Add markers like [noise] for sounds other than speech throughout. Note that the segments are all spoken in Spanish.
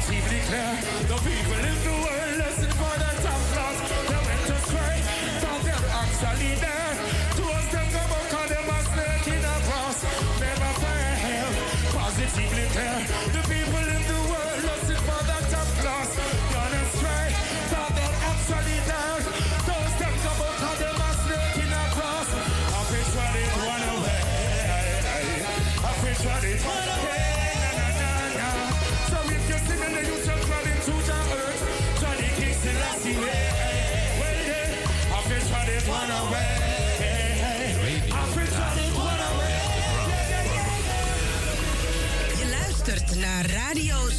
it's evening. The people in the world.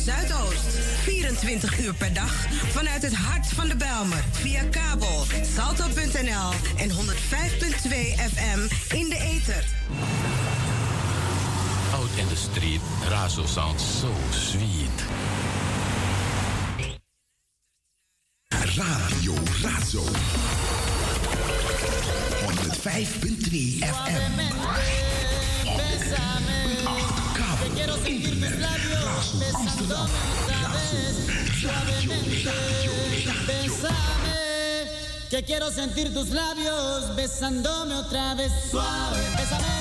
Zuidoost. 24 uur per dag vanuit het hart van de Belmer. Via kabel, salto.nl en 105.2 FM in de ether. Out in the street, Razo sounds so sweet. Radio Razo. 105.3 FM. quiero sentir tus labios besándome otra vez suavemente. Bésame, que quiero sentir tus labios besándome otra vez suave. Bésame.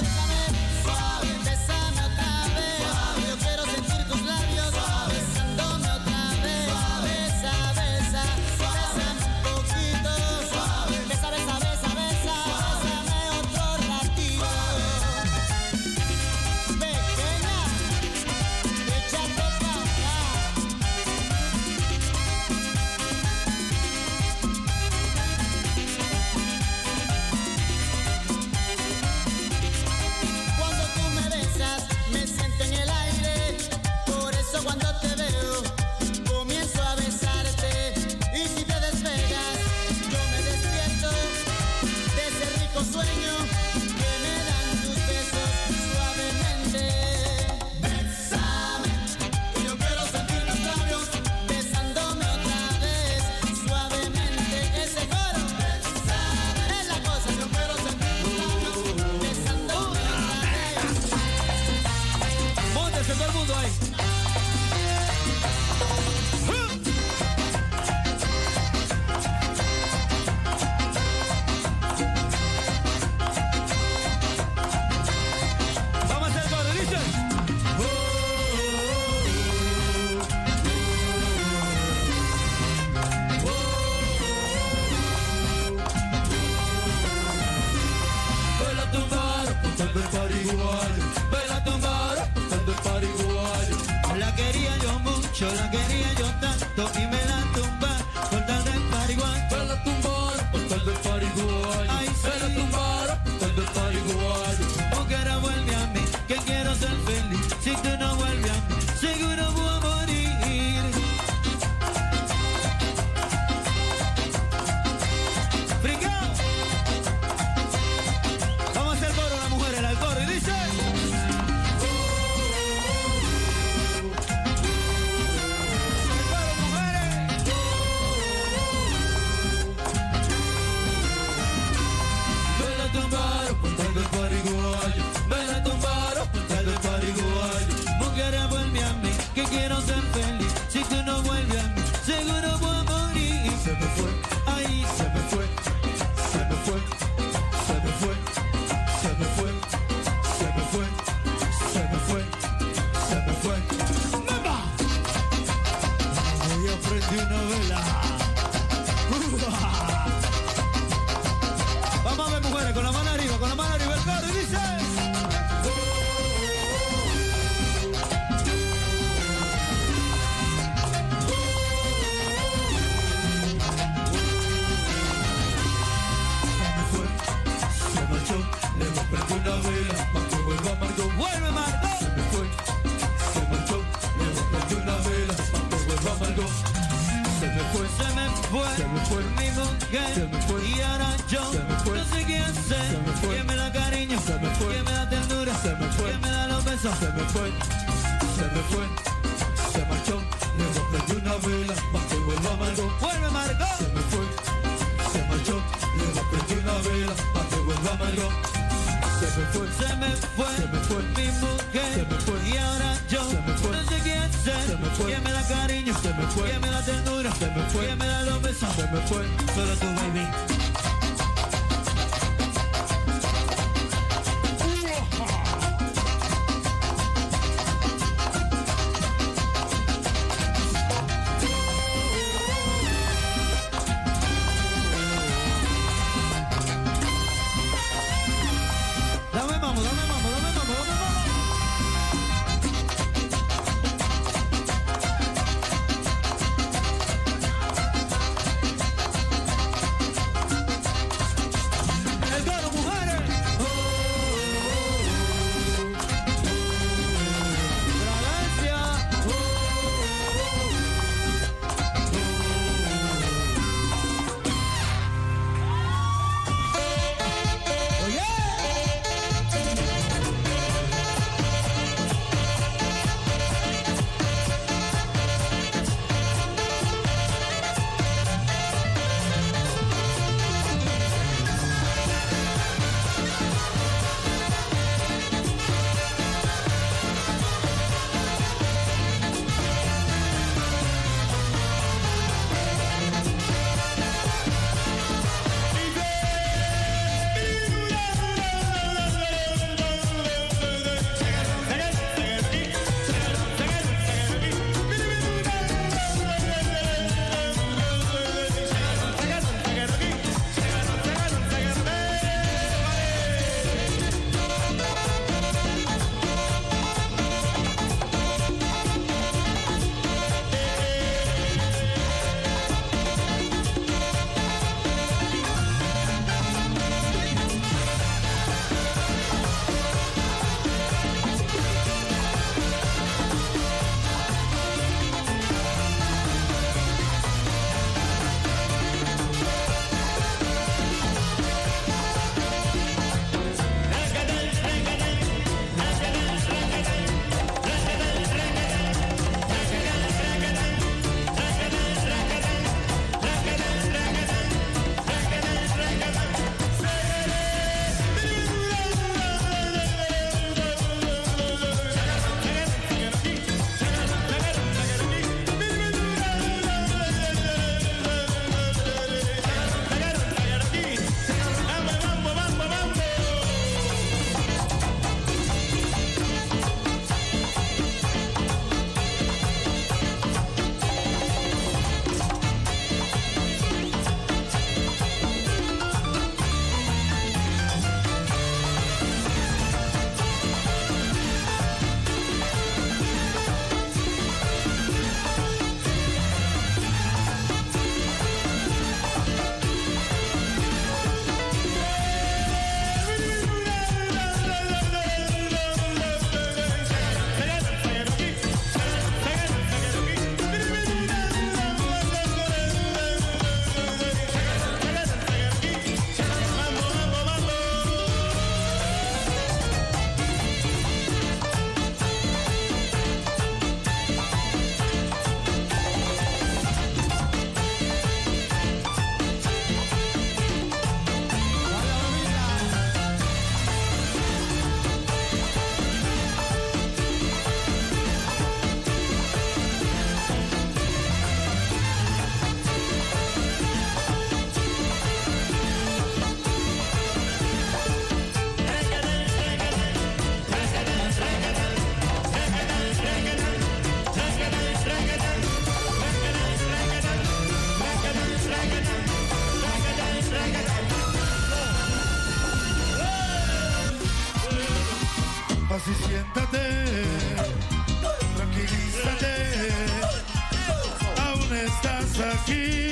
Estás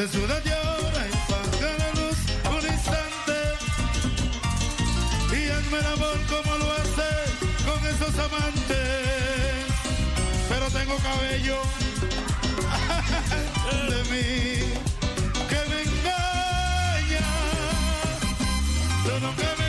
de ciudad llora y saca la luz un instante y hazme el amor como lo hace con esos amantes pero tengo cabello de mí que me engaña yo no quiero.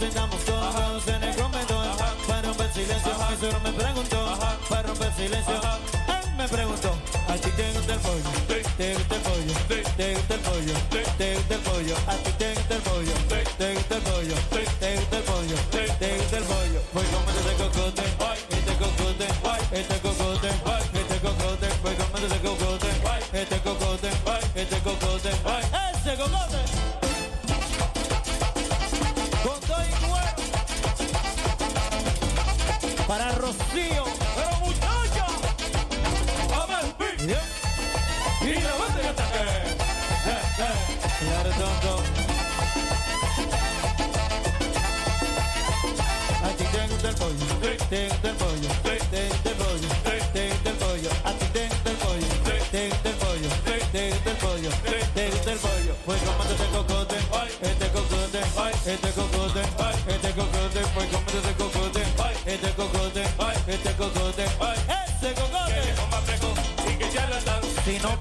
sentamos todos en el convento para romper silencio. Mi suegro me preguntó para romper silencio. Él me preguntó, a ti te gusta el pollo, te gusta el pollo, te gusta el pollo, te gusta el pollo, a ti te gusta el pollo, te gusta el pollo, te gusta el pollo, te gusta el pollo. Voy con este cocote, este cocote, este cocote.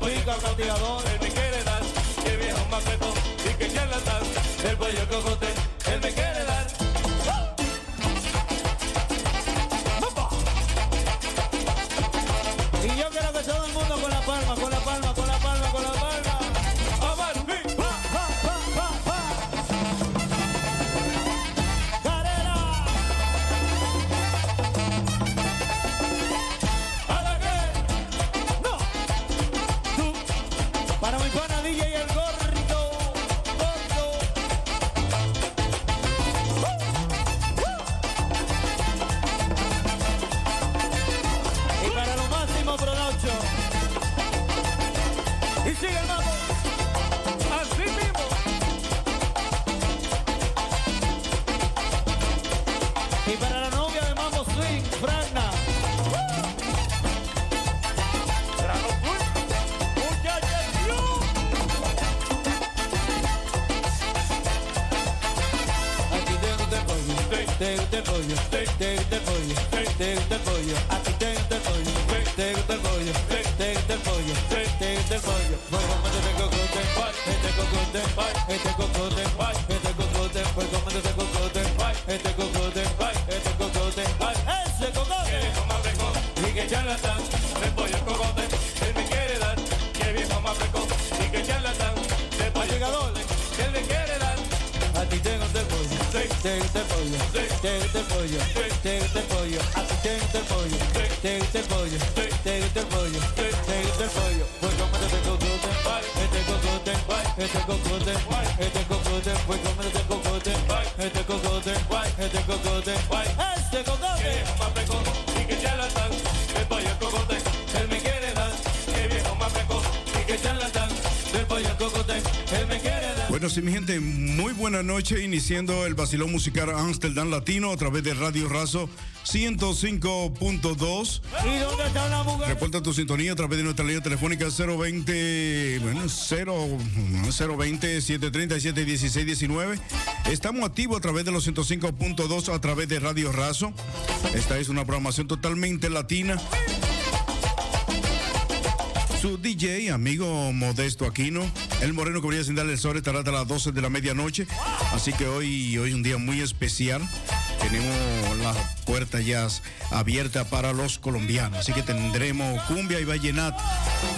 rica castigador. El me quiere dar, que viejo más y que charlatán. El cuello este cocote, este cocote, pollo, te gusta el pollo, te gusta el pollo, te gusta el pollo, te gusta el pollo, te gusta el pollo. Este cocote, este cocote, este cocote, este cocote, Bueno, sí, mi gente, muy buena noche, iniciando el vacilón musical Amsterdam Latino a través de Radio Razo 105.2. ¿Y dónde está la mujer? Reporta tu sintonía a través de nuestra línea telefónica 020, bueno, 0, 020 737 1619. Estamos activos a través de los 105.2 a través de Radio Razo. Esta es una programación totalmente latina. Su DJ, amigo Modesto Aquino, el moreno que brilla sin darle el sol estará hasta las 12 de la medianoche. Así que hoy, hoy es un día muy especial. Tenemos las puertas ya abiertas para los colombianos. Así que tendremos cumbia y vallenato.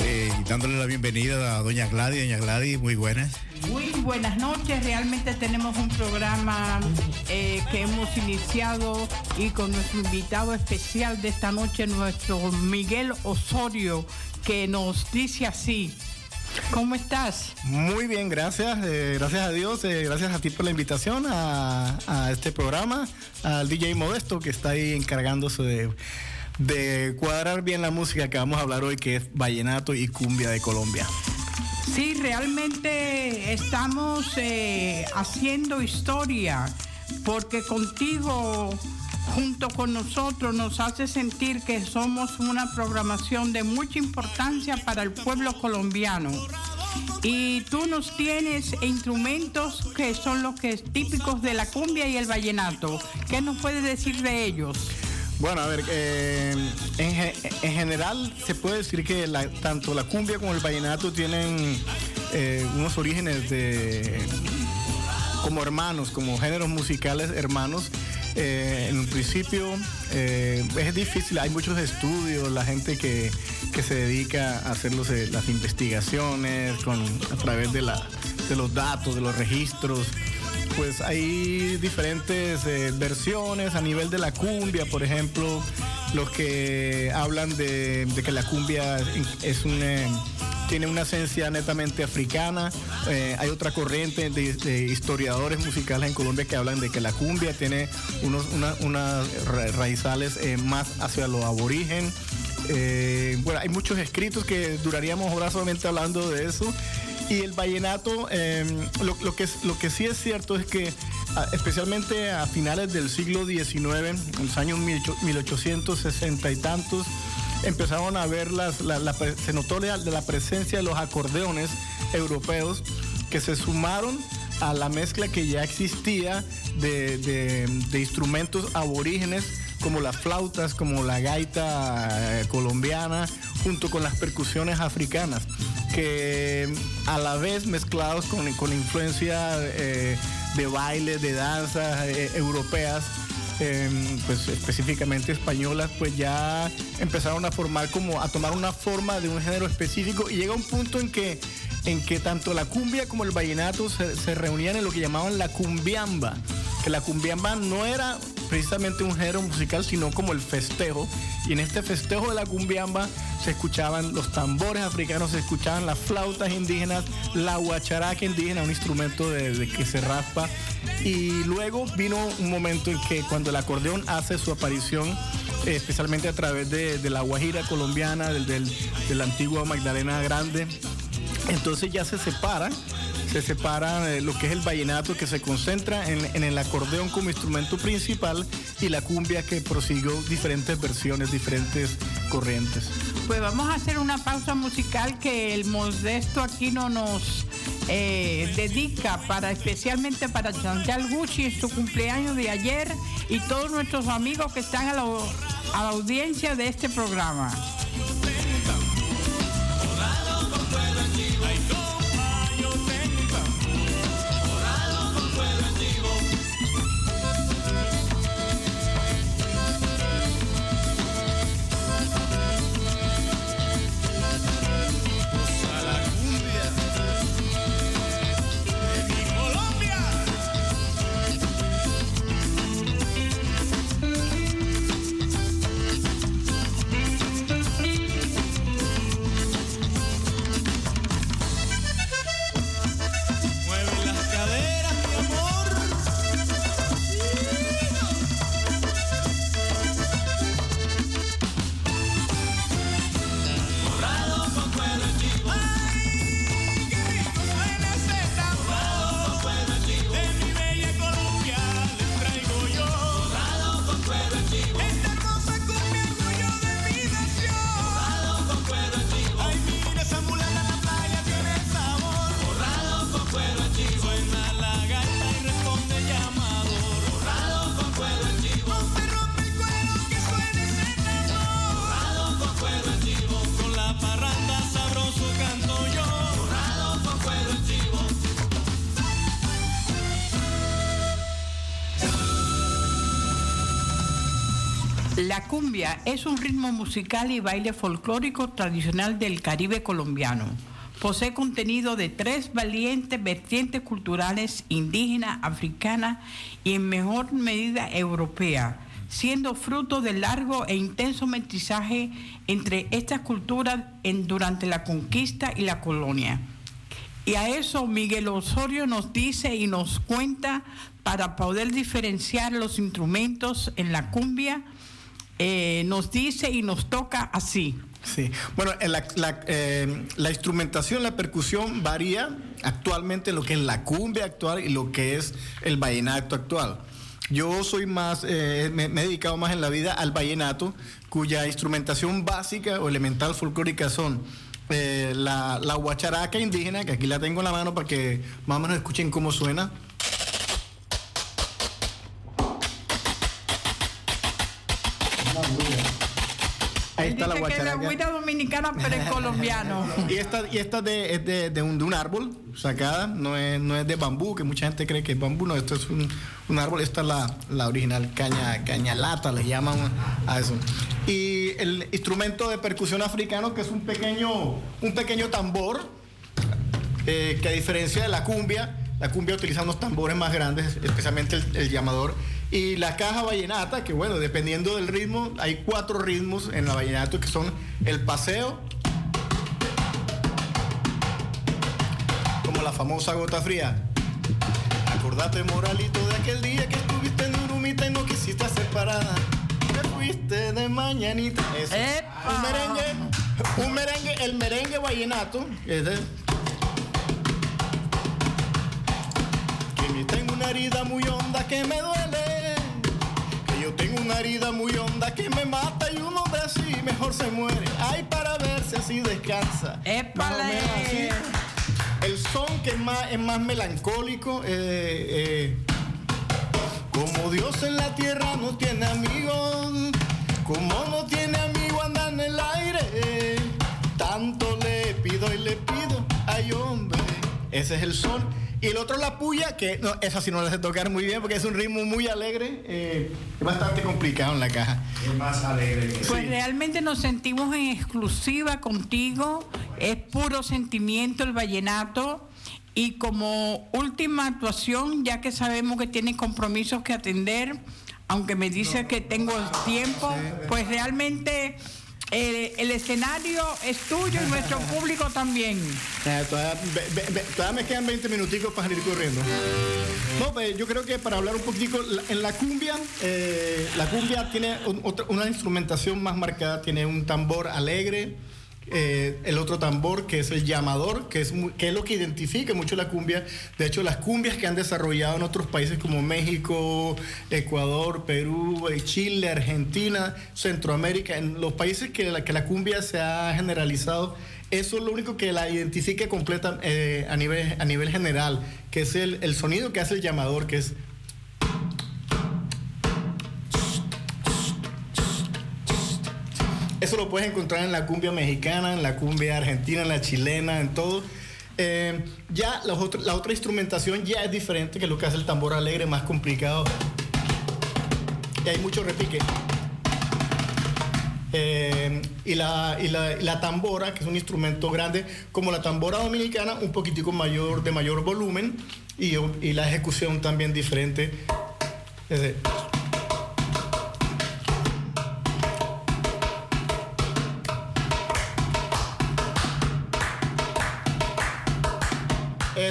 Eh, dándole la bienvenida a doña Gladys. Doña Gladys, muy buenas. Muy buenas noches, realmente tenemos un programa eh, que hemos iniciado y con nuestro invitado especial de esta noche, nuestro Miguel Osorio, que nos dice así. ¿Cómo estás? Muy bien, gracias. eh, gracias a Dios. eh, gracias a ti por la invitación a, a este programa. Al DJ Modesto que está ahí encargándose de, de cuadrar bien la música que vamos a hablar hoy, que es vallenato y cumbia de Colombia. Sí, realmente estamos eh, haciendo historia porque contigo, junto con nosotros, nos hace sentir que somos una programación de mucha importancia para el pueblo colombiano. Y tú nos tienes instrumentos que son los que típicos de la cumbia y el vallenato. ¿Qué nos puedes decir de ellos? Bueno, a ver, eh, en, ge- en general se puede decir que tanto la cumbia como el vallenato tienen eh, unos orígenes de como hermanos, como géneros musicales hermanos. Eh, en un principio eh, es difícil, hay muchos estudios, la gente que, que se dedica a hacer eh, las investigaciones con, a través de, la, de los datos, de los registros. Pues hay diferentes eh, versiones a nivel de la cumbia, por ejemplo, los que hablan de, que la cumbia es un, tiene una esencia netamente africana. Eh, hay otra corriente de, historiadores musicales en Colombia que hablan de que la cumbia tiene unos, una- unas ra- raizales eh, más hacia lo aborigen. Eh, bueno, hay muchos escritos que duraríamos horas solamente hablando de eso. Y el vallenato, eh, lo, lo que, lo que sí es cierto es que ah, especialmente a finales del siglo XIX, en los años 18- 1860 y tantos, empezaron a ver las, se notó la, la presencia de los acordeones europeos que se sumaron a la mezcla que ya existía de, de- de instrumentos aborígenes como las flautas, como la gaita eh, colombiana, junto con las percusiones africanas, que a la vez mezclados con, con influencia eh, de baile, de danzas eh, europeas, pues específicamente españolas, pues ya empezaron a formar como a tomar una forma de un género específico y llega un punto en que en que tanto la cumbia como el vallenato se, reunían en lo que llamaban la cumbiamba, que la cumbiamba no era precisamente un género musical, sino como el festejo. Y en este festejo de la cumbiamba se escuchaban los tambores africanos, se escuchaban las flautas indígenas, la guacharaca indígena, un instrumento de, que se raspa. Y luego vino un momento en que cuando el acordeón hace su aparición, especialmente a través de, la guajira colombiana, del, del, de la antigua Magdalena Grande, entonces ya se separa se separa lo que es el vallenato que se concentra en, el acordeón como instrumento principal y la cumbia que prosiguió diferentes versiones, diferentes corrientes. Pues vamos a hacer una pausa musical que el modesto aquí no nos eh, dedica para especialmente para Chantal Gucci en su cumpleaños de ayer y todos nuestros amigos que están a la audiencia de este programa. Es un ritmo musical y baile folclórico tradicional del Caribe colombiano. Posee contenido de tres valientes vertientes culturales indígena, africana y en mejor medida europea, siendo fruto del largo e intenso mestizaje entre estas culturas durante la conquista y la colonia. Y a eso Miguel Osorio nos dice y nos cuenta para poder diferenciar los instrumentos en la cumbia eh, nos dice y nos toca así. Sí, bueno, la, eh, la, instrumentación, la percusión varía actualmente lo que es la cumbia actual y lo que es el vallenato actual. Yo soy más, eh, me, he dedicado más en la vida al vallenato, cuya instrumentación básica o elemental folclórica son la, la guacharaca indígena, que aquí la tengo en la mano para que más o menos escuchen cómo suena. Ahí está la guacharaca. dominicana, pero es colombiano. [laughs] y esta, y esta de, es de, de, un, de, un, árbol sacada, no es, no es de bambú, que mucha gente cree que es bambú, no, esto es un, un árbol, esta es la, la original caña, cañalata, le llaman a eso. Y el instrumento de percusión africano, que es un pequeño, un pequeño tambor, eh, que a diferencia de la cumbia, la cumbia utiliza unos tambores más grandes, especialmente el, el llamador y la caja vallenata, que bueno, dependiendo del ritmo, hay cuatro ritmos en la vallenato que son el paseo, como la famosa gota fría. Acordate, moralito, de aquel día que estuviste en Urumita y no quisiste hacer parada. Te fuiste de mañanita. Un merengue, un merengue, el merengue vallenato, que tengo una herida muy honda que me duele tengo una herida muy honda que me mata y un hombre así mejor se muere. Ay, para verse así descansa. ¡Épale! El son que es más, es más melancólico. Eh, eh, como Dios en la tierra no tiene amigos, como no tiene amigo anda en el aire. Tanto le pido y le pido, ay hombre, ese es el sol y el otro la puya, que no, esa sí no la sé tocar muy bien porque es un ritmo muy alegre. Eh, es bastante complicado en la caja. Es más alegre. Pues realmente nos sentimos en exclusiva contigo. Es puro sentimiento el vallenato. Y como última actuación, ya que sabemos que tiene compromisos que atender, aunque me dice que tengo tiempo, pues realmente el escenario es tuyo y nuestro [laughs] público también. Eh, todavía, me quedan 20 minuticos para salir corriendo. No, pues, yo creo que para hablar un poquitico, en la cumbia, eh, la cumbia tiene un- otra- una instrumentación más marcada, tiene un tambor alegre, eh, el otro tambor que es el llamador, que es, que es lo que identifica mucho la cumbia. De hecho, las cumbias que han desarrollado en otros países como México, Ecuador, Perú, eh, Chile, Argentina, Centroamérica, en los países que la, que la cumbia se ha generalizado, eso es lo único que la identifica completa eh, a, nivel, a nivel general, que es el, el sonido que hace el llamador, que es... Eso lo puedes encontrar en la cumbia mexicana, en la cumbia argentina, en la chilena, en todo. Eh, ya la otra instrumentación ya es diferente, que lo que hace el tambor alegre, más complicado. Y hay mucho repique. Eh, y, la, y, la, tambora, que es un instrumento grande, como la tambora dominicana, un poquitico mayor, de mayor volumen y, la ejecución también diferente.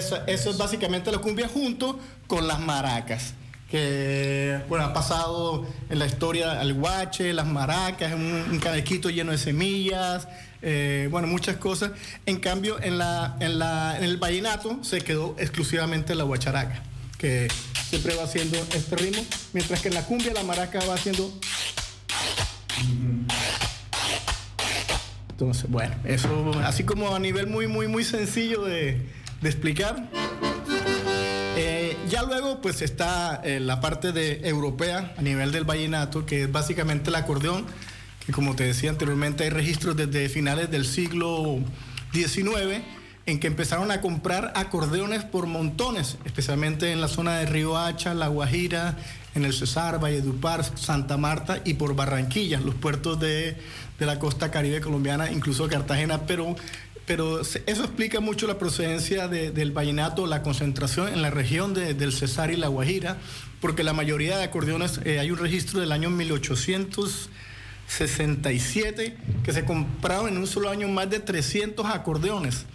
Eso, es básicamente la cumbia junto con las maracas. Que bueno, ha pasado en la historia al guache, las maracas, un, un lleno de semillas, eh, bueno, muchas cosas. En cambio, en, la, en, la, en el vallenato se quedó exclusivamente la guacharaca, que siempre va haciendo este ritmo, mientras que en la cumbia la maraca va haciendo. Entonces, bueno, eso así como a nivel muy, muy, muy sencillo de, de explicar. Eh, ya luego pues está eh, la parte de europea a nivel del vallenato, que es básicamente el acordeón, que como te decía anteriormente hay registros desde finales del siglo XIX en que empezaron a comprar acordeones por montones, especialmente en la zona de Río Hacha, La Guajira, en el Cesar, Valledupar, Santa Marta y por Barranquilla, los puertos de, de la costa caribe colombiana, incluso Cartagena, pero pero eso explica mucho la procedencia de- del vallenato, la concentración en la región de- del Cesar y la Guajira, porque la mayoría de acordeones, eh, hay un registro del año 1867 que se compraron en un solo año más de 300 acordeones.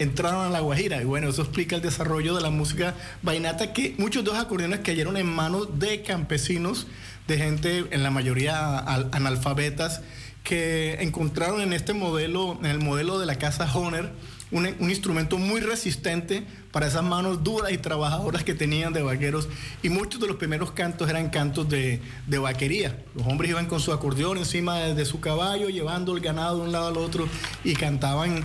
Entraron a la Guajira y bueno, eso explica el desarrollo de la música vallenata que muchos de los acordeones cayeron en manos de campesinos, de gente en la mayoría al- analfabetas, que encontraron en este modelo, en el modelo de la casa Honer, un, instrumento muy resistente para esas manos duras y trabajadoras que tenían de vaqueros. Y muchos de los primeros cantos eran cantos de, de vaquería. Los hombres iban con su acordeón encima de, de su caballo, llevando el ganado de un lado al otro y cantaban,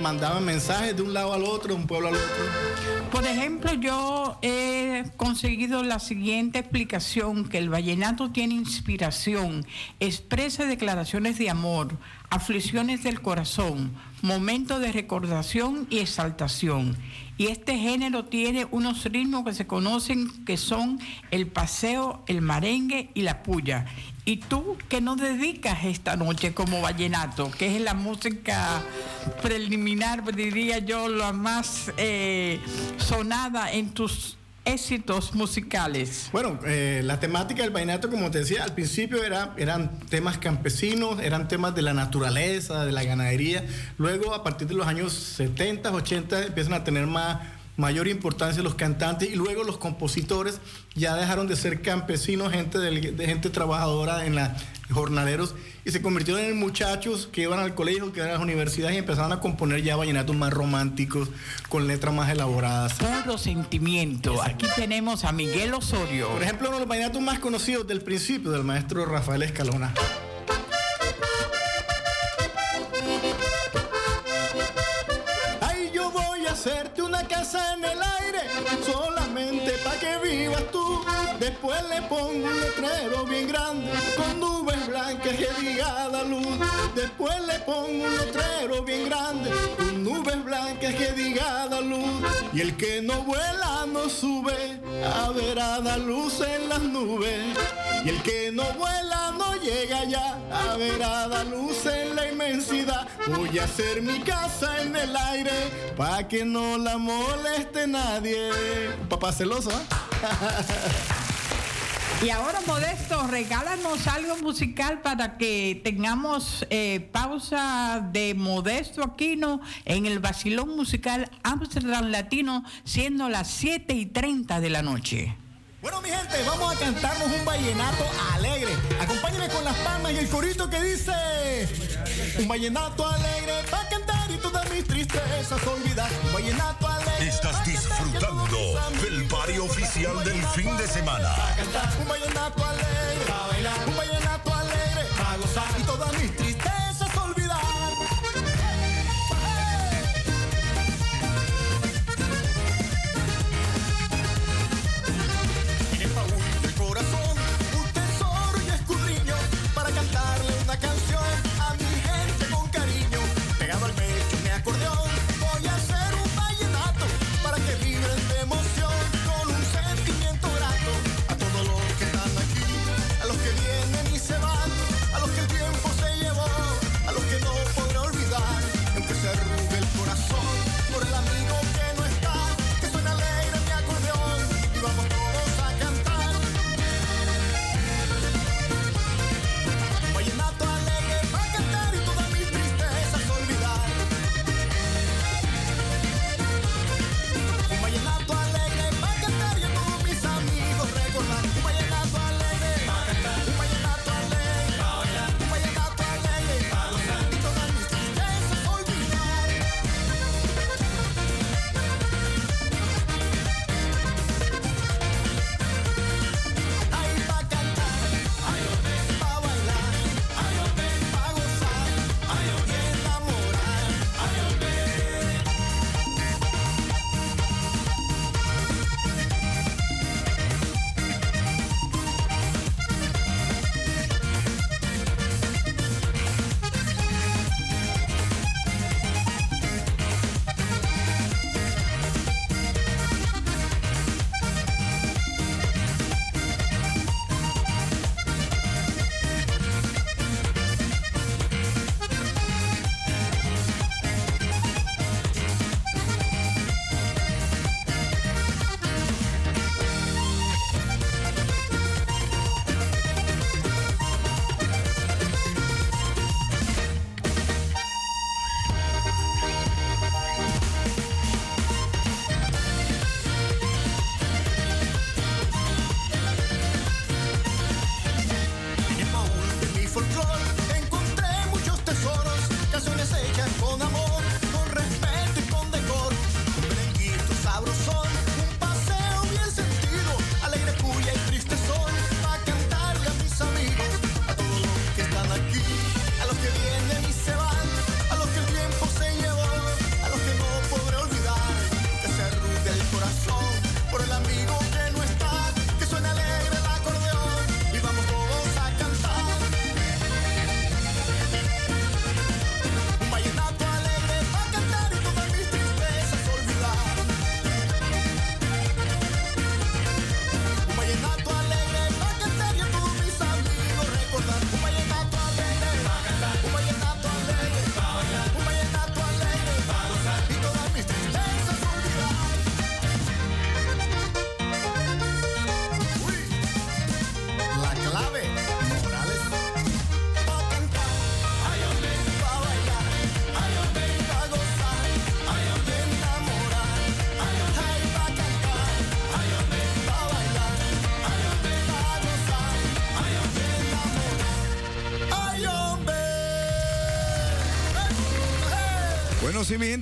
mandaban mensajes de un lado al otro, de un pueblo al otro. Por ejemplo, yo he conseguido la siguiente explicación, que el vallenato tiene inspiración, expresa declaraciones de amor, aflicciones del corazón, momentos de recordación y exaltación. Y este género tiene unos ritmos que se conocen que son el paseo, el merengue y la puya. ¿Y tú qué nos dedicas esta noche como vallenato? Que es la música preliminar, diría yo, la más eh, sonada en tus éxitos musicales. Bueno, eh, la temática del vallenato, como te decía, al principio era, eran temas campesinos, eran temas de la naturaleza, de la ganadería. Luego, a partir de los años 70, 80, empiezan a tener más, mayor importancia los cantantes y luego los compositores ya dejaron de ser campesinos, gente, del- de gente trabajadora en la jornaleros y se convirtieron en muchachos que iban al colegio, que iban a las universidades y empezaron a componer ya vallenatos más románticos, con letras más elaboradas. Puro sentimiento. Aquí tenemos a Miguel Osorio. Por ejemplo, uno de los vallenatos más conocidos del principio del maestro Rafael Escalona. Hacerte una casa en el aire, solamente para que vivas tú. Después le pongo un letrero bien grande, con nubes blancas que diga la luz. Después le pongo un letrero bien grande, con nubes blancas que diga la luz. Y el que no vuela no sube, a ver a dar luz en las nubes. Y el que no vuela no llega ya, a ver a dar luz en la inmensidad. Voy a hacer mi casa en el aire, pa' que no la moleste nadie. Papá celoso, ¿ah? Y ahora, Modesto, regálanos algo musical para que tengamos eh, pausa de Modesto Aquino en el Basilón Musical Amsterdam Latino, siendo las 7 y 30 de la noche. Bueno, mi gente, vamos a cantarnos un vallenato alegre. Acompáñenme con las palmas y el corito que dice: Un vallenato alegre para cantar todas mis tristezas vallenato alegre. Estás disfrutando del barrio oficial del fin de semana. Un vallenato alegre. Un vallenato alegre. Para gozar y todas mis tristezas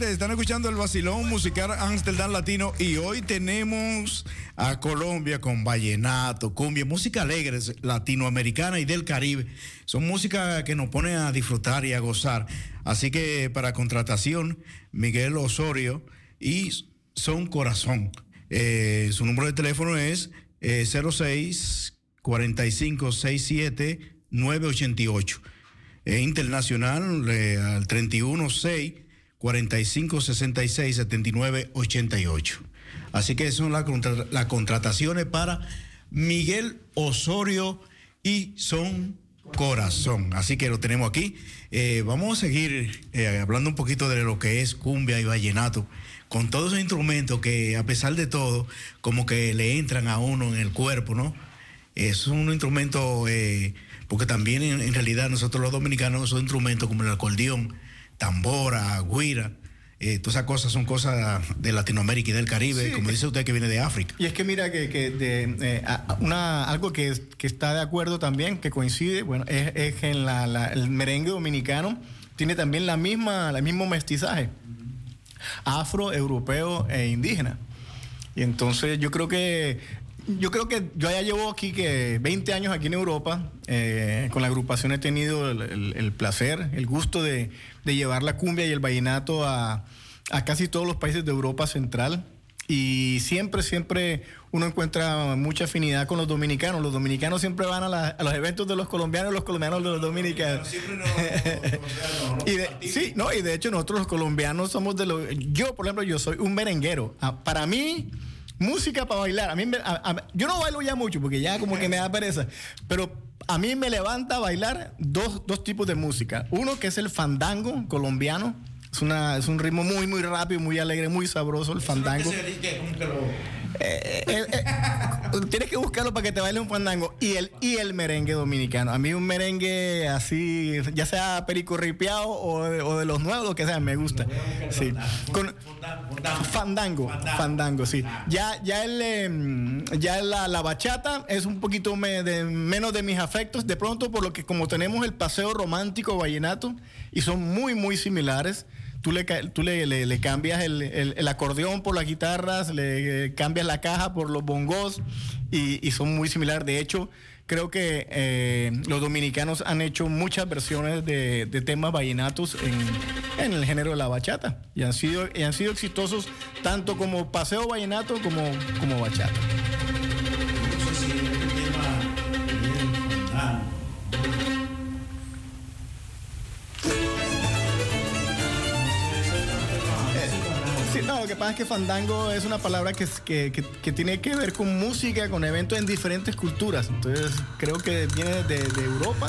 están escuchando el vacilón musical Amsterdam Latino y hoy tenemos a Colombia con vallenato, cumbia, música alegre latinoamericana y del Caribe. Son música que nos pone a disfrutar y a gozar. Así que para contratación, Miguel Osorio y Son Corazón. Eh, su número de teléfono es eh, 06 45 67 988. Eh, internacional al 316 45 66 79 88. Así que son las contra- las contrataciones para Miguel Osorio y Son Corazón. Así que lo tenemos aquí. Eh, vamos a seguir eh, hablando un poquito de lo que es cumbia y vallenato, con todos esos instrumentos que a pesar de todo, como que le entran a uno en el cuerpo, ¿no? Es un instrumento, eh, porque también en, en realidad nosotros los dominicanos son instrumentos como el acordeón, tambora, guira. eh, todas esas cosas son cosas de Latinoamérica y del Caribe, Sí, como dice usted que viene de África. Y es que mira que, que de, eh, una, algo que, que está de acuerdo también, que coincide, bueno, es, es que en la- la- el merengue dominicano tiene también la misma, el mismo mestizaje, afro, europeo e indígena. Y entonces yo creo que yo creo que yo ya llevo aquí que 20 años aquí en Europa, eh, con la agrupación he tenido el, el- el placer, el gusto de, de llevar la cumbia y el vallenato a, a casi todos los países de Europa Central. Y siempre, siempre uno encuentra mucha afinidad con los dominicanos. Los dominicanos siempre van a, la- a los eventos de los colombianos, los colombianos de los dominicanos. [laughs] y de, sí, no, y de hecho nosotros los colombianos somos de los... Yo, por ejemplo, yo soy un merenguero. Ah, Para mí, música para bailar. A mí a- a- yo no bailo ya mucho porque ya como que me da pereza. Pero a mí me levanta bailar dos, dos tipos de música. Uno que es el fandango colombiano. Es, una, es un ritmo muy, muy rápido, muy alegre, muy sabroso el fandango. Eh, eh, eh, [laughs] tienes que buscarlo para que te baile un fandango. Y el, y el merengue dominicano. A mí un merengue así, ya sea perico ripiado o de, o de los nuevos, lo que sea, me gusta. Sí. Con, fandango, fandango, sí. Ya, ya, el, em, ya la, la bachata es un poquito me- de, menos de mis afectos. De pronto, por lo que como tenemos el paseo romántico vallenato y son muy, muy similares. Tú le, tú le, le- le cambias el, el- el acordeón por las guitarras, le eh, cambias la caja por los bongos y, y son muy similares. De hecho, creo que eh, los dominicanos han hecho muchas versiones de, de temas vallenatos en, en el género de la bachata y han sido, y han sido exitosos tanto como paseo vallenato como, como bachata. Sí, no, lo que pasa es que fandango es una palabra que, que, que- que tiene que ver con música, con eventos en diferentes culturas. Entonces, creo que viene de, de Europa.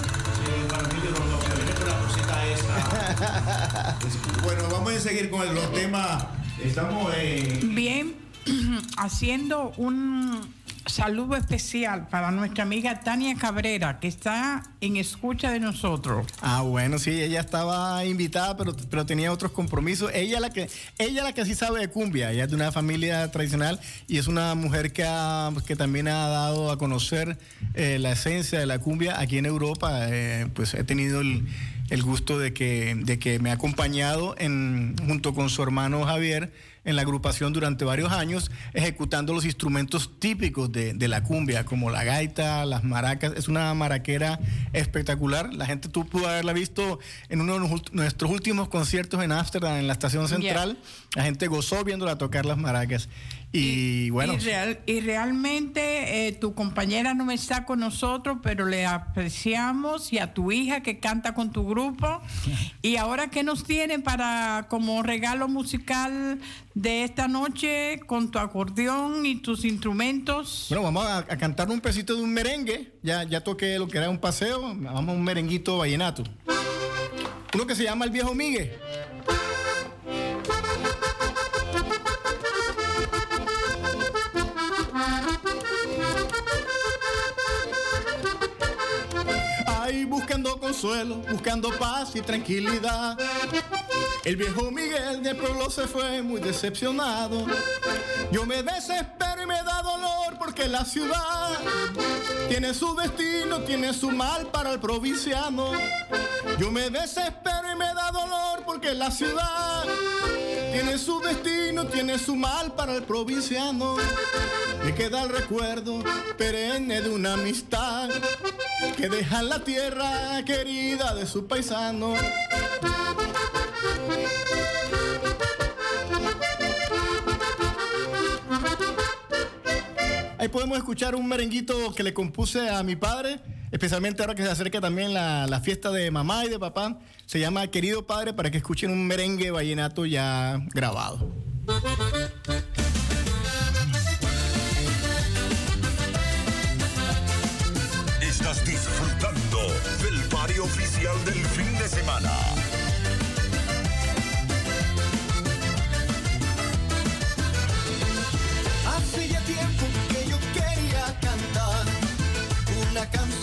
bueno, vamos a seguir con los temas. Estamos en. Bien, [clears throat] haciendo un saludo especial para nuestra amiga Tania Cabrera, que está en escucha de nosotros. Ah, bueno, sí, ella estaba invitada, pero, pero tenía otros compromisos. Ella la que, ella la que sí sabe de cumbia, ella es de una familia tradicional y es una mujer que, ha- que también ha dado a conocer eh, la esencia de la cumbia aquí en Europa. Eh, pues he tenido el, el gusto de que, de que me ha acompañado en, junto con su hermano Javier en la agrupación durante varios años, ejecutando los instrumentos típicos de, de la cumbia, como la gaita, las maracas. Es una maraquera espectacular. La gente, tú pudo haberla visto en uno de nuestros últimos conciertos en Ámsterdam, en la estación central. La gente gozó viéndola tocar las maracas. Y, bueno, Y, real- y realmente eh, tu compañera no está con nosotros, pero le apreciamos y a tu hija que canta con tu grupo. [laughs] Y ahora, ¿qué nos tiene para como regalo musical de esta noche con tu acordeón y tus instrumentos? Bueno, vamos a, a cantar un pesito de un merengue. Ya, ya toqué lo que era un paseo. Vamos a un merenguito vallenato. Uno que se llama El Viejo Migue. Buscando consuelo, buscando paz y tranquilidad. El viejo Miguel del pueblo se fue muy decepcionado. Yo me desespero y me da dolor porque la ciudad tiene su destino, tiene su mal para el provinciano. Yo me desespero y me da dolor porque la ciudad tiene su destino, tiene su mal para el provinciano. Me queda el recuerdo perenne de una amistad que deja la tierra querida de su paisano. Ahí podemos escuchar un merenguito que le compuse a mi padre, especialmente ahora que se acerca también la, la fiesta de mamá y de papá. Se llama Querido Padre para que escuchen un merengue vallenato ya grabado. Estás disfrutando del party oficial del fin de semana. Hace ya tiempo que yo quería cantar Una canción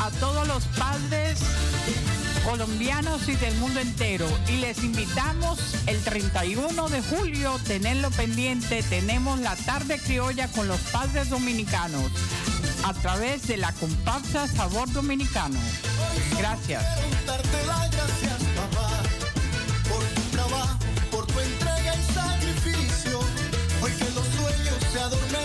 a todos los padres colombianos y del mundo entero y les invitamos el 31 de julio tenerlo pendiente tenemos la tarde criolla con los padres dominicanos a través de la comparsa Sabor Dominicano. Gracias. Hoy que los sueños se adormecen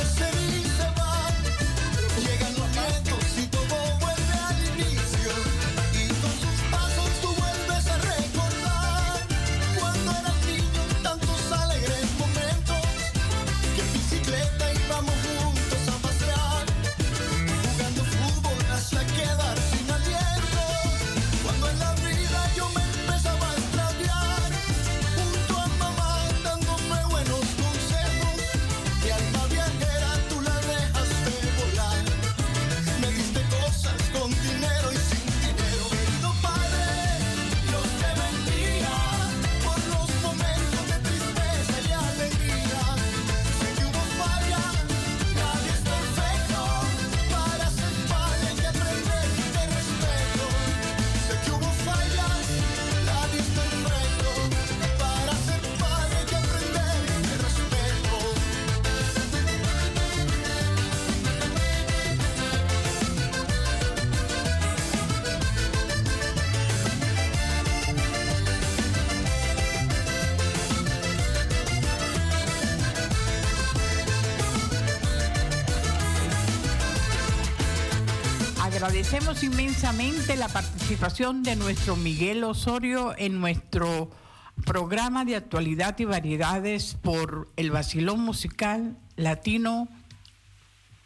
Agradecemos inmensamente la participación de nuestro Miguel Osorio en nuestro programa de actualidad y variedades por el Basilón Musical Latino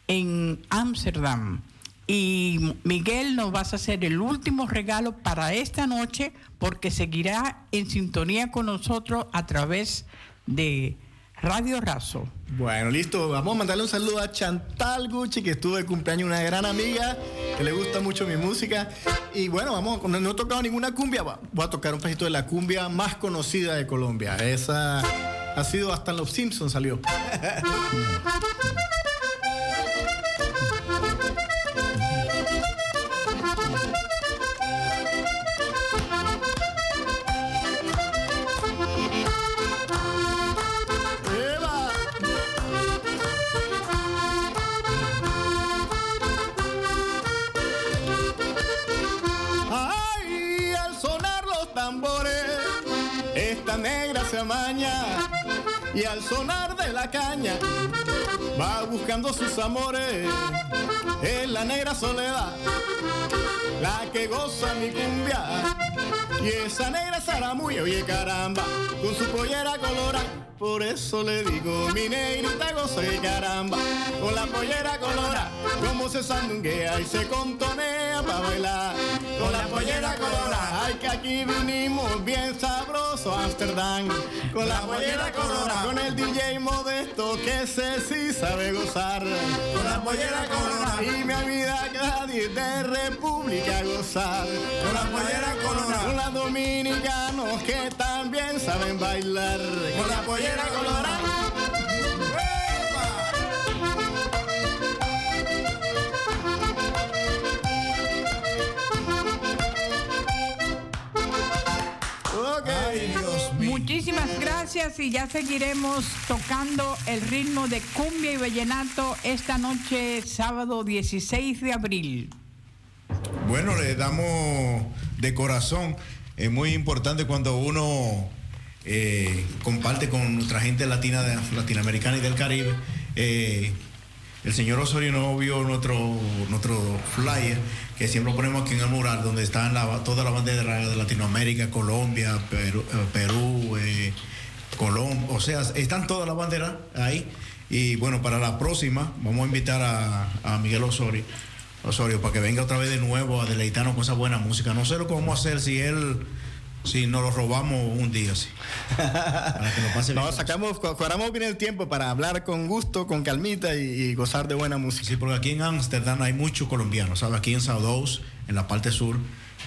en Ámsterdam. Y Miguel, nos vas a hacer el último regalo para esta noche porque seguirá en sintonía con nosotros a través de Radio Razo. Bueno, listo. Vamos a mandarle un saludo a Chantal Gucci, que estuvo de cumpleaños, una gran amiga, que le gusta mucho mi música. Y bueno, vamos, no, no he tocado ninguna cumbia, voy a tocar un pedacito de la cumbia más conocida de Colombia. Esa ha sido hasta en Los Simpsons salió. [laughs] y al sonar de la caña va buscando sus amores. Es la negra soledad, la que goza mi cumbia. Y esa negra zaramuya, oye caramba, con su pollera colorada. Por eso le digo, mi negrita goza y caramba, con la pollera colorada, como se sandunguea y se contonea para bailar. Con la pollera colorada, ay que aquí vinimos bien sabroso a Amsterdam. Con la pollera colorada, con el DJ modesto que ese sí sabe gozar. Con la pollera colorada, y mi amiga Gladys de República gozar. Con la pollera colorada, con la dominicanos que también saben bailar. Con la pollera colorada. Y ya seguiremos tocando el ritmo de cumbia y vallenato esta noche, sábado 16 de abril. Bueno, le damos de corazón. Es muy importante cuando uno eh, comparte con nuestra gente latina, de- latinoamericana y del Caribe. Eh, el señor Osorio no vio nuestro, nuestro flyer, que siempre ponemos aquí en el mural, donde están la- toda la bandera de Latinoamérica, Colombia, Perú, Perú eh, Colom- o sea, están todas las banderas ahí. Y bueno, para la próxima vamos a invitar a, a Miguel Osorio, Osorio para que venga otra vez de nuevo a deleitarnos con esa buena música. No sé lo que vamos a hacer si él, si nos lo robamos un día, sí. Para que lo pase bien. No, sacamos, cu- cuadramos bien el tiempo para hablar con gusto, con calmita y, y gozar de buena música. Sí, porque aquí en Ámsterdam hay muchos colombianos, ¿sabes? Aquí en Saudos, en la parte sur,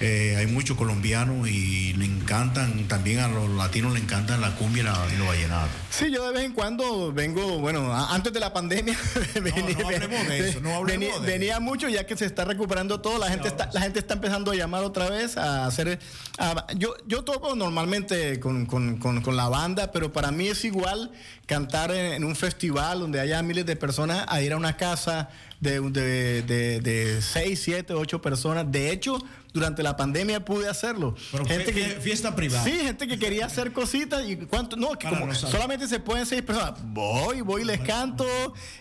eh, hay muchos colombianos y le encantan, también a los latinos le encantan la cumbia y, la, y los vallenatos. Sí, yo de vez en cuando vengo, bueno, a- antes de la pandemia [laughs] venía, no hablemos de eso, no hablemos venía, de venía mucho ya que se está recuperando todo, la gente está, la gente está empezando a llamar otra vez a hacer, a- yo, yo toco normalmente con, con- con- con la banda, pero para mí es igual cantar en, en un festival donde haya miles de personas a ir a una casa de, de, de, de seis, siete, ocho personas. De hecho, durante la pandemia pude hacerlo. Pero fie- fie- fiesta privada. Sí, gente que quería hacer cositas y cuánto, no, que como no solamente se pueden seis personas. Voy, voy, les canto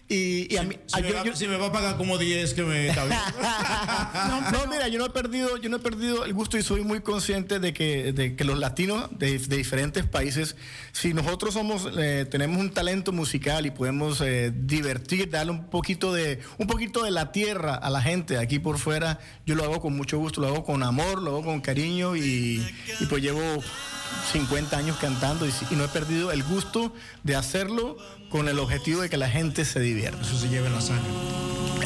y, y a mí, Si, a- me yo- va, yo- si me va a pagar como 10, que me está bien. [laughs] no, mira, yo no he perdido, yo no he perdido el gusto y soy muy consciente de que, de que los latinos de, de diferentes países, si nosotros somos, eh, tenemos un talento musical y podemos eh, divertir, darle un poquito de, un poquito de la tierra a la gente aquí por fuera, yo lo hago con mucho gusto, lo hago con amor, lo hago con cariño y, y pues llevo 50 años cantando y, y no he perdido el gusto de hacerlo con el objetivo de que la gente se divierta. Eso se lleva en la sangre.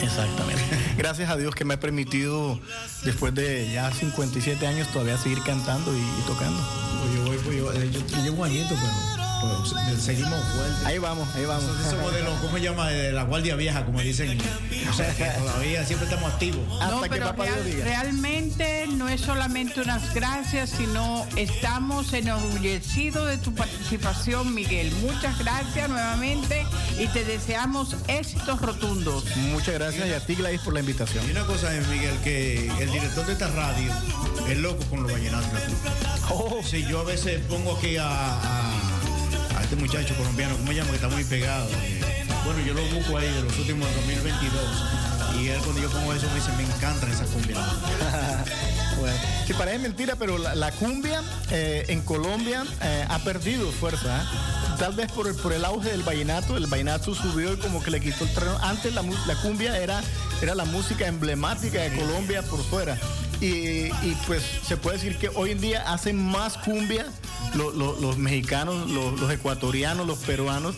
Exactamente. [laughs] Gracias a Dios que me ha permitido, después de ya 57 años, todavía seguir cantando y, y tocando. Pues yo, voy, pues yo, eh, yo- yo llevo un añito, pero, pero se- seguimos fuertes. Ahí vamos, ahí vamos. Ese modelo, ¿cómo se llama? De la guardia vieja, como dicen. O sea, que todavía siempre estamos activos. No, pero real- realmente no es solamente unas gracias, sino estamos enorgullecidos de tu participación, Miguel. Muchas gracias nuevamente y te deseamos éxitos rotundos. Muchas gracias y a ti, Gladys, por la invitación. Y una cosa es, Miguel, que el director de esta radio es loco con los vallenatos. Oh, sí, yo a veces pongo aquí a este muchacho colombiano, ¿cómo se llama? Que está muy pegado. Eh, Bueno, yo lo busco ahí de los últimos 2022. Y él cuando yo pongo eso me dice, me encantan esas cumbias. [laughs] Bueno, sí, parece mentira, pero la, cumbia eh, en Colombia eh, ha perdido fuerza. ¿eh? Tal vez por el, por el auge del vallenato, el vallenato subió y como que le quitó el terreno. Antes la, la cumbia era, era la música emblemática de Colombia por fuera. Y, y, pues se puede decir que hoy en día hacen más cumbia lo- lo- los mexicanos, lo- los ecuatorianos, los peruanos.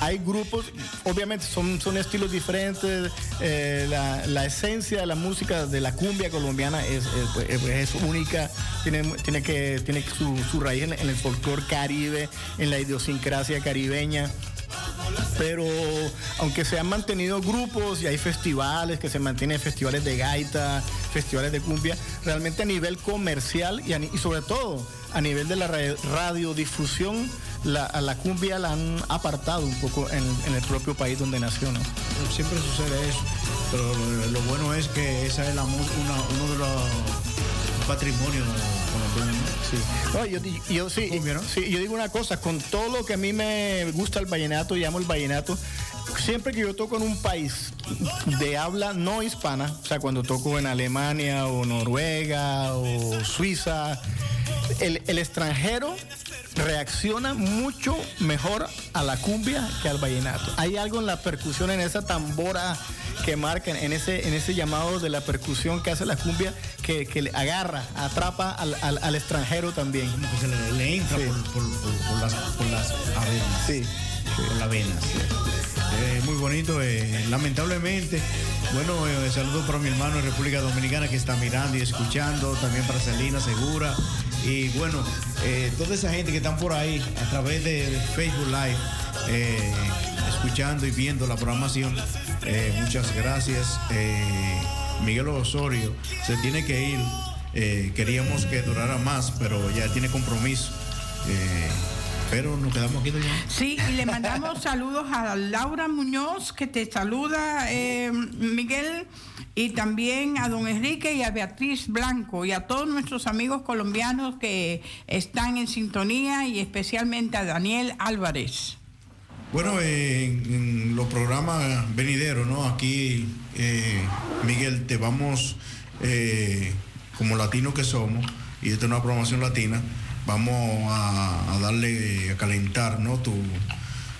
Hay grupos, obviamente son, son estilos diferentes, eh, la, la esencia de la música de la cumbia colombiana es, es, pues, es única, tiene, tiene, que, tiene su, su raíz en, el folclore caribe, en la idiosincrasia caribeña. Pero aunque se han mantenido grupos y hay festivales que se mantienen festivales de gaita, festivales de cumbia, realmente a nivel comercial y, sobre todo a nivel de la ra- radiodifusión, la, a la cumbia la han apartado un poco en, en el propio país donde nació. ¿no? Siempre sucede eso. Pero lo, lo bueno es que esa es la, una- uno de los patrimonios. Sí. No, yo, yo sí, sí, yo digo una cosa, con todo lo que a mí me gusta el vallenato, llamo el vallenato, siempre que yo toco en un país de habla no hispana, o sea, cuando toco en Alemania o Noruega o Suiza, el, el extranjero reacciona mucho mejor a la cumbia que al vallenato. Hay algo en la percusión, en esa tambora que marcan, en ese, en ese llamado de la percusión que hace la cumbia, que, que le agarra, atrapa al, al- al extranjero también. Como que se le, le entra por, por- por- por las, por las avenas. Sí. Por las venas. Eh, muy bonito. eh, lamentablemente, bueno, eh, saludos para mi hermano en República Dominicana que está mirando y escuchando, también para Celina Segura. Y bueno, eh, toda esa gente que están por ahí a través de, Facebook Live, escuchando y viendo la programación. muchas gracias. Miguel Osorio se tiene que ir. Queríamos que durara más, pero ya tiene compromiso. Pero nos quedamos aquí doña. Sí, y le mandamos saludos a Laura Muñoz, que te saluda, eh, Miguel, y también a don Enrique y a Beatriz Blanco, y a todos nuestros amigos colombianos que están en sintonía, y especialmente a Daniel Álvarez. Bueno, eh, en, en los programas venideros, ¿no? Aquí, eh, Miguel, te vamos, eh, como latinos que somos, y esta es una programación latina, vamos a, darle, a calentar, ¿no? Tu,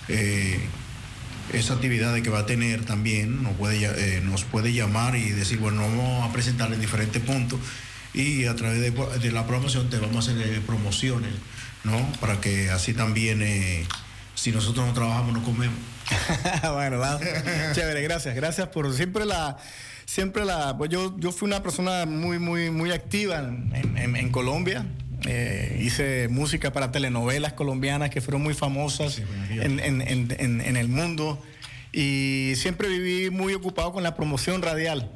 eh, esa actividad que va a tener también, nos puede, eh, llamar y decir, bueno, vamos a presentarle en diferentes puntos y a través de, la promoción te vamos a hacer eh, promociones, ¿no? Para que así también, si nosotros no trabajamos, no comemos. [laughs] bueno. Chévere, gracias. Gracias por siempre la. Siempre la. Pues yo, yo fui una persona muy, muy, muy activa en Colombia. Eh, hice música para telenovelas colombianas que fueron muy famosas en, en- en- en- en el mundo. Y siempre viví muy ocupado con la promoción radial.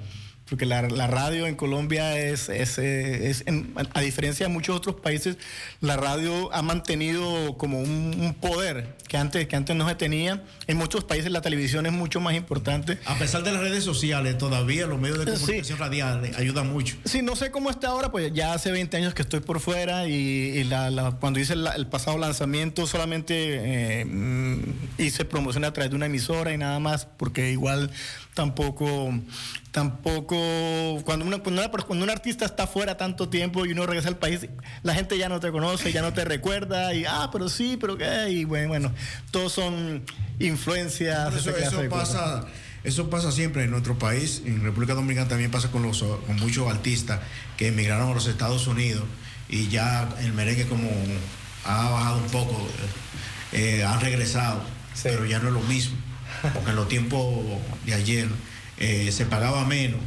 Porque la, la radio en Colombia es, es, eh, es- en- a diferencia de muchos otros países, la radio ha mantenido como un, un poder que antes, que antes no se tenía. En muchos países la televisión es mucho más importante. A pesar de las redes sociales, todavía los medios de Sí. comunicación radial eh, ayudan mucho. Sí, no sé cómo está ahora, pues ya hace 20 años que estoy por fuera y, y la- la- cuando hice la- el pasado lanzamiento solamente eh, mm, hice promoción a través de una emisora y nada más, porque igual tampoco, tampoco, cuando, una, cuando, una- cuando un artista está fuera tanto tiempo y uno regresa al país, la gente ya no te conoce, ya no te recuerda y, ah, pero sí, pero qué, y bueno, bueno todos son influencias. Eso, eso pasa, eso pasa siempre en nuestro país. En República Dominicana también pasa con, los, con muchos artistas que emigraron a los Estados Unidos y ya el merengue como ha bajado un poco, eh, eh, han regresado, pero ya no es lo mismo. Porque en los tiempos de ayer eh, se pagaba menos,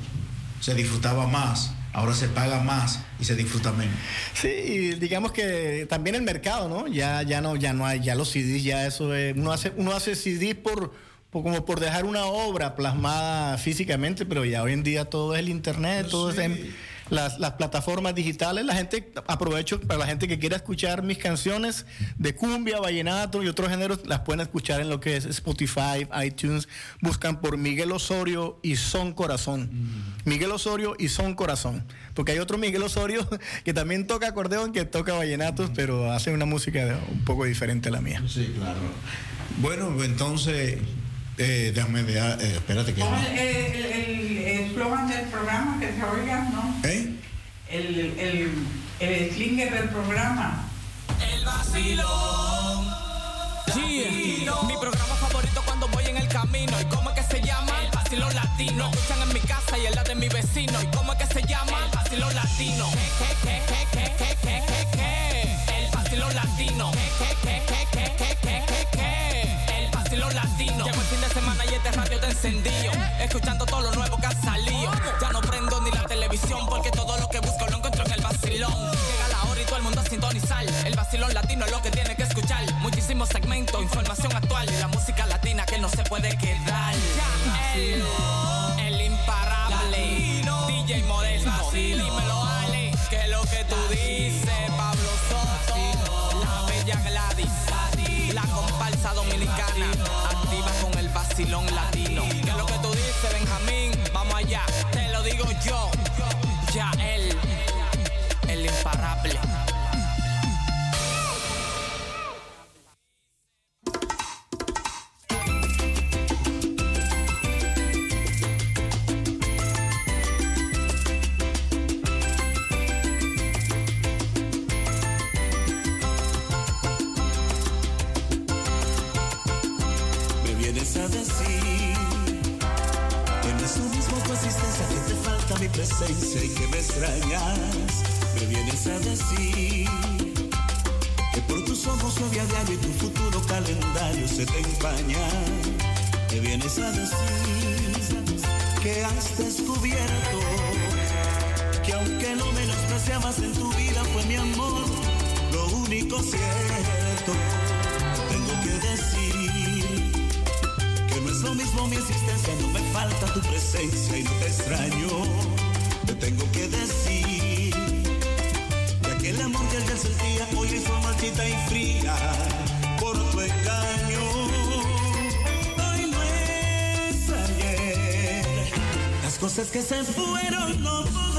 se disfrutaba más, ahora se paga más y se disfruta menos. Sí, y digamos que también el mercado, ¿no? Ya, ya no, ya no hay, ya los CDs, ya eso es, uno hace, uno hace CD por, por- como por dejar una obra plasmada físicamente, pero ya hoy en día todo es el internet, todo es en las, las plataformas digitales. La gente, aprovecho para la gente que quiera escuchar mis canciones de cumbia, vallenato y otros géneros, las pueden escuchar en lo que es Spotify, iTunes, buscan por Miguel Osorio y Son Corazón. Miguel Osorio y Son Corazón. Porque hay otro Miguel Osorio [laughs] que también toca acordeón, que toca vallenatos, pero hace una música un poco diferente a la mía. Sí, claro. Bueno, entonces, eh, déjame ver, eh, espérate que... Pon el- el el- el eslogan del programa que se oiga, ¿no? ¿Eh? El, el, el slinger del programa. El vacilón. Yeah. Mi programa favorito cuando voy en el camino. ¿Y cómo es que se llama? El vacilón latino. Lo escuchan en mi casa y en la de mi vecino. Escuchando todo lo nuevo que ha salido. Ya no prendo ni la televisión porque todo lo que busco lo encuentro en el vacilón. Llega la hora y todo el mundo a sintonizar. El vacilón latino es lo que tiene que escuchar. Muchísimos segmentos, información actual la música latina que no se puede quedar. El, se te empaña. Me vienes a decir que has descubierto que aunque no menospreciabas en tu vida fue mi amor lo único cierto. Tengo que decir que no es lo mismo mi existencia, no me falta tu presencia y no te extraño. Te tengo que decir que aquel amor que ayer sentía hoy es marchita y fría cosas que se fueron no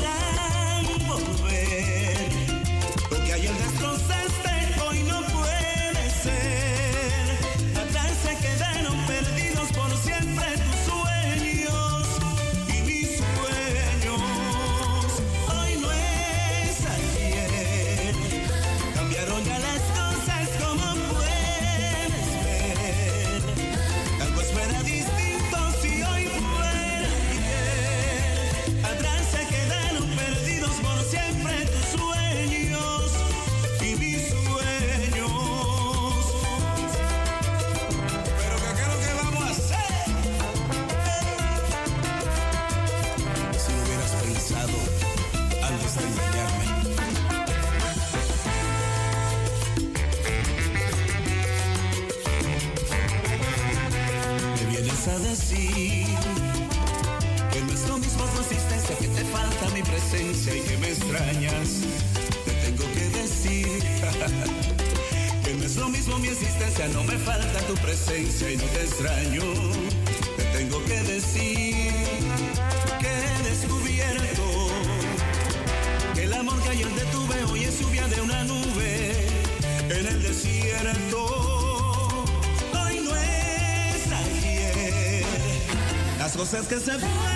Te tengo que decir [laughs] que no es lo mismo mi existencia, no me falta tu presencia y no te extraño. Te tengo que decir que he descubierto que el amor que ayer te tuve hoy es lluvia de una nube en el desierto. Hoy no es ayer. Las cosas que se fueron